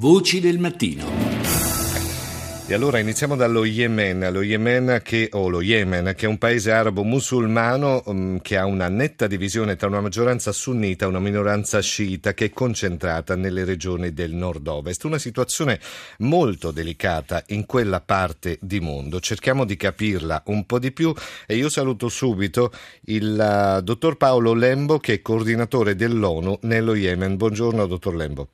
Voci del mattino. E allora iniziamo dallo Yemen, lo Yemen che, o lo Yemen, che è un paese arabo musulmano um, che ha una netta divisione tra una maggioranza sunnita e una minoranza sciita che è concentrata nelle regioni del nord-ovest. Una situazione molto delicata in quella parte di mondo. Cerchiamo di capirla un po' di più e io saluto subito il uh, dottor Paolo Lembo che è coordinatore dell'ONU nello Yemen. Buongiorno dottor Lembo.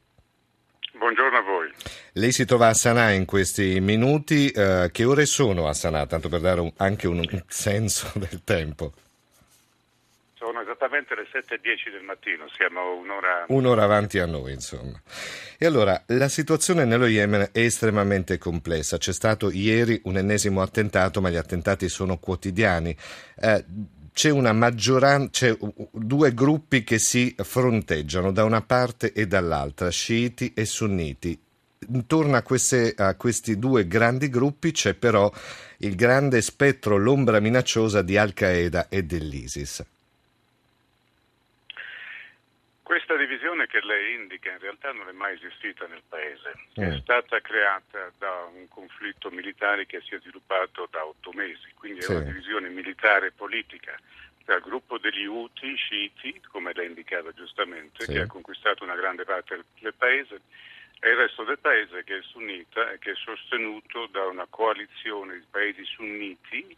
Buongiorno a voi. Lei si trova a Sanaa in questi minuti. Uh, che ore sono a Sanaa, tanto per dare un, anche un, un, senso del tempo? Sono esattamente le 7.10 del mattino, siamo un'ora... Un'ora avanti a noi, insomma. E allora, la situazione nello Yemen è estremamente complessa. C'è stato ieri un ennesimo attentato, ma gli attentati sono quotidiani. Uh, c'è una maggioranza, c'è due gruppi che si fronteggiano da una parte e dall'altra, sciiti e sunniti. Intorno a, queste, a questi due grandi gruppi c'è però il grande spettro, l'ombra minacciosa di Al-Qaeda e dell'ISIS. Questa divisione che lei indica in realtà non è mai esistita nel paese, è stata creata da un conflitto militare che si è sviluppato da otto mesi, quindi sì. è una divisione militare e politica tra il gruppo degli Houthi, sciiti, come lei indicava giustamente, sì. che ha conquistato una grande parte del paese, e il resto del paese che è sunnita e che è sostenuto da una coalizione di paesi sunniti eh,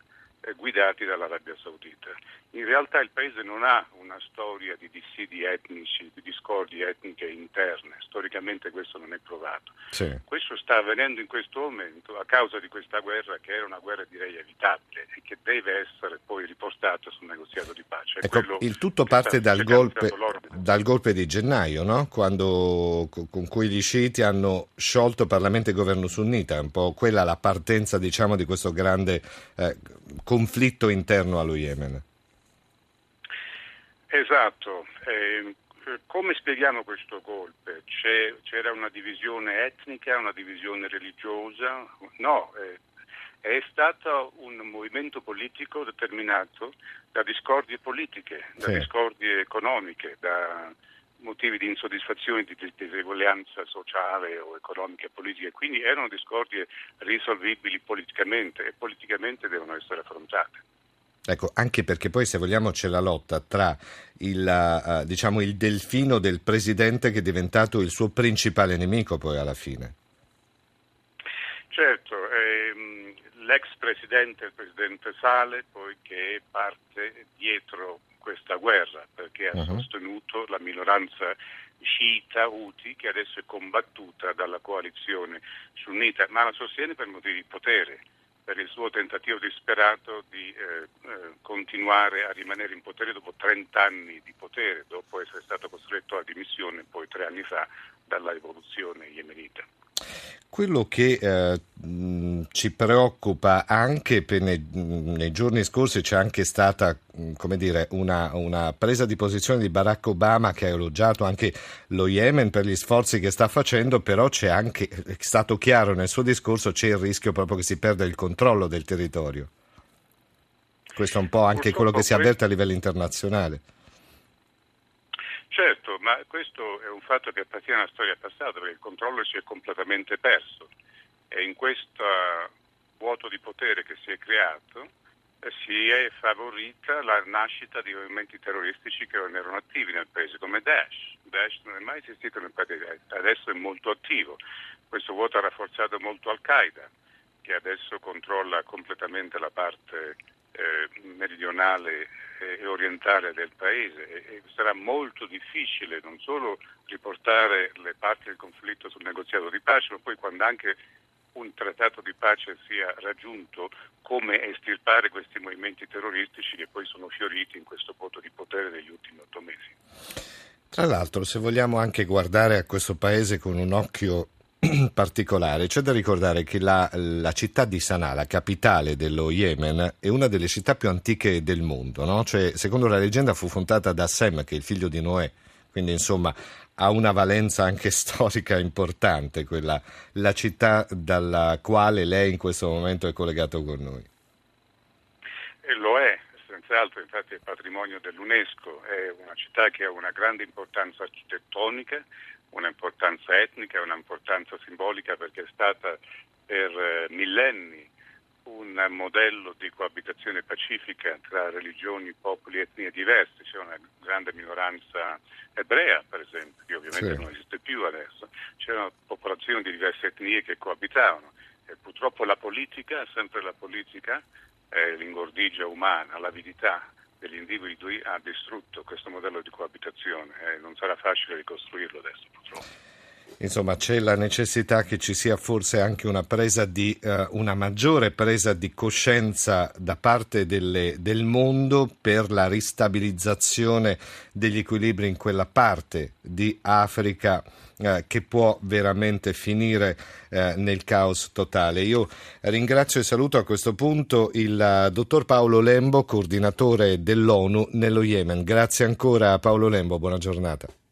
guidati dall'Arabia Saudita. In realtà il paese non ha una storia di dissidi etnici, di discordi etniche interne, storicamente questo non è provato. Sì. Questo sta avvenendo in questo momento a causa di questa guerra che era una guerra direi evitabile e che deve essere poi ripostata sul negoziato di pace. Ecco, il tutto parte dal golpe, dal golpe, di gennaio, no? Quando, con cui gli sciiti hanno sciolto Parlamento e governo sunnita, un po' quella la partenza diciamo, di questo grande eh, conflitto interno allo Yemen. Esatto. Eh, come spieghiamo questo golpe? C'è, c'era una divisione etnica, una divisione religiosa? No, eh, è stato un movimento politico determinato da discordie politiche, da sì. discordie economiche, da motivi di insoddisfazione, di diseguaglianza sociale o economica e politica, quindi erano discordie risolvibili politicamente e politicamente devono essere affrontate. Ecco, anche perché poi se vogliamo c'è la lotta tra il, uh, diciamo, il delfino del presidente che è diventato il suo principale nemico poi alla fine. Certo, ehm, l'ex presidente, il presidente Sale, poi che è parte dietro questa guerra perché ha uh-huh. sostenuto la minoranza sciita Houthi che adesso è combattuta dalla coalizione sunnita, ma la sostiene per motivi di potere per il suo tentativo disperato di eh, eh, continuare a rimanere in potere dopo 30 anni di potere, dopo essere stato costretto a dimissione poi tre anni fa dalla rivoluzione yemenita. Quello che eh, ci preoccupa anche nei, nei, giorni scorsi c'è anche stata dire, una, una, presa di posizione di Barack Obama che ha elogiato anche lo Yemen per gli sforzi che sta facendo, però c'è anche, è stato chiaro nel suo discorso, c'è il rischio proprio che si perda il controllo del territorio. Questo è un po' anche quello che si avverte a livello internazionale. Certo, ma questo è un fatto che appartiene alla storia passata, perché il controllo si è completamente perso e in questo vuoto di potere che si è creato eh, si è favorita la nascita di movimenti terroristici che non erano attivi nel paese, come Daesh. Daesh non è mai esistito nel paese, adesso è molto attivo. Questo vuoto ha rafforzato molto Al-Qaeda, che adesso controlla completamente la parte eh, meridionale e orientale del paese e sarà molto difficile non solo riportare le parti del conflitto sul negoziato di pace, ma poi quando anche un trattato di pace sia raggiunto, come estirpare questi movimenti terroristici che poi sono fioriti in questo voto di potere degli ultimi otto mesi. Tra l'altro, se vogliamo anche guardare a questo paese con un occhio particolare. C'è da ricordare che la, la, città di Sana'a, la capitale dello Yemen, è una delle città più antiche del mondo. No? Cioè, secondo la leggenda fu fondata da Sem, che è il figlio di Noè. Quindi, insomma, ha una valenza anche storica importante, quella, la città dalla quale lei in questo momento è collegato con noi. E lo è, senz'altro, infatti è patrimonio dell'UNESCO, è una città che ha una grande importanza architettonica, un'importanza etnica, un'importanza simbolica perché è stata per eh, millenni un modello di coabitazione pacifica tra religioni, popoli e etnie diverse. C'è una grande minoranza ebrea, per esempio, che ovviamente sì. non esiste più adesso. C'erano popolazioni di diverse etnie che coabitavano. E purtroppo la politica, sempre la politica, eh, l'ingordigia umana, l'avidità degli individui ha distrutto questo modello di coabitazione e eh, non sarà facile ricostruirlo adesso, purtroppo. Insomma, c'è la necessità che ci sia forse anche una, di, uh, una maggiore presa di coscienza da parte delle, del mondo per la ristabilizzazione degli equilibri in quella parte di Africa uh, che può veramente finire uh, nel caos totale. Io ringrazio e saluto a questo punto il dottor Paolo Lembo, coordinatore dell'ONU nello Yemen. Grazie ancora Paolo Lembo, buona giornata.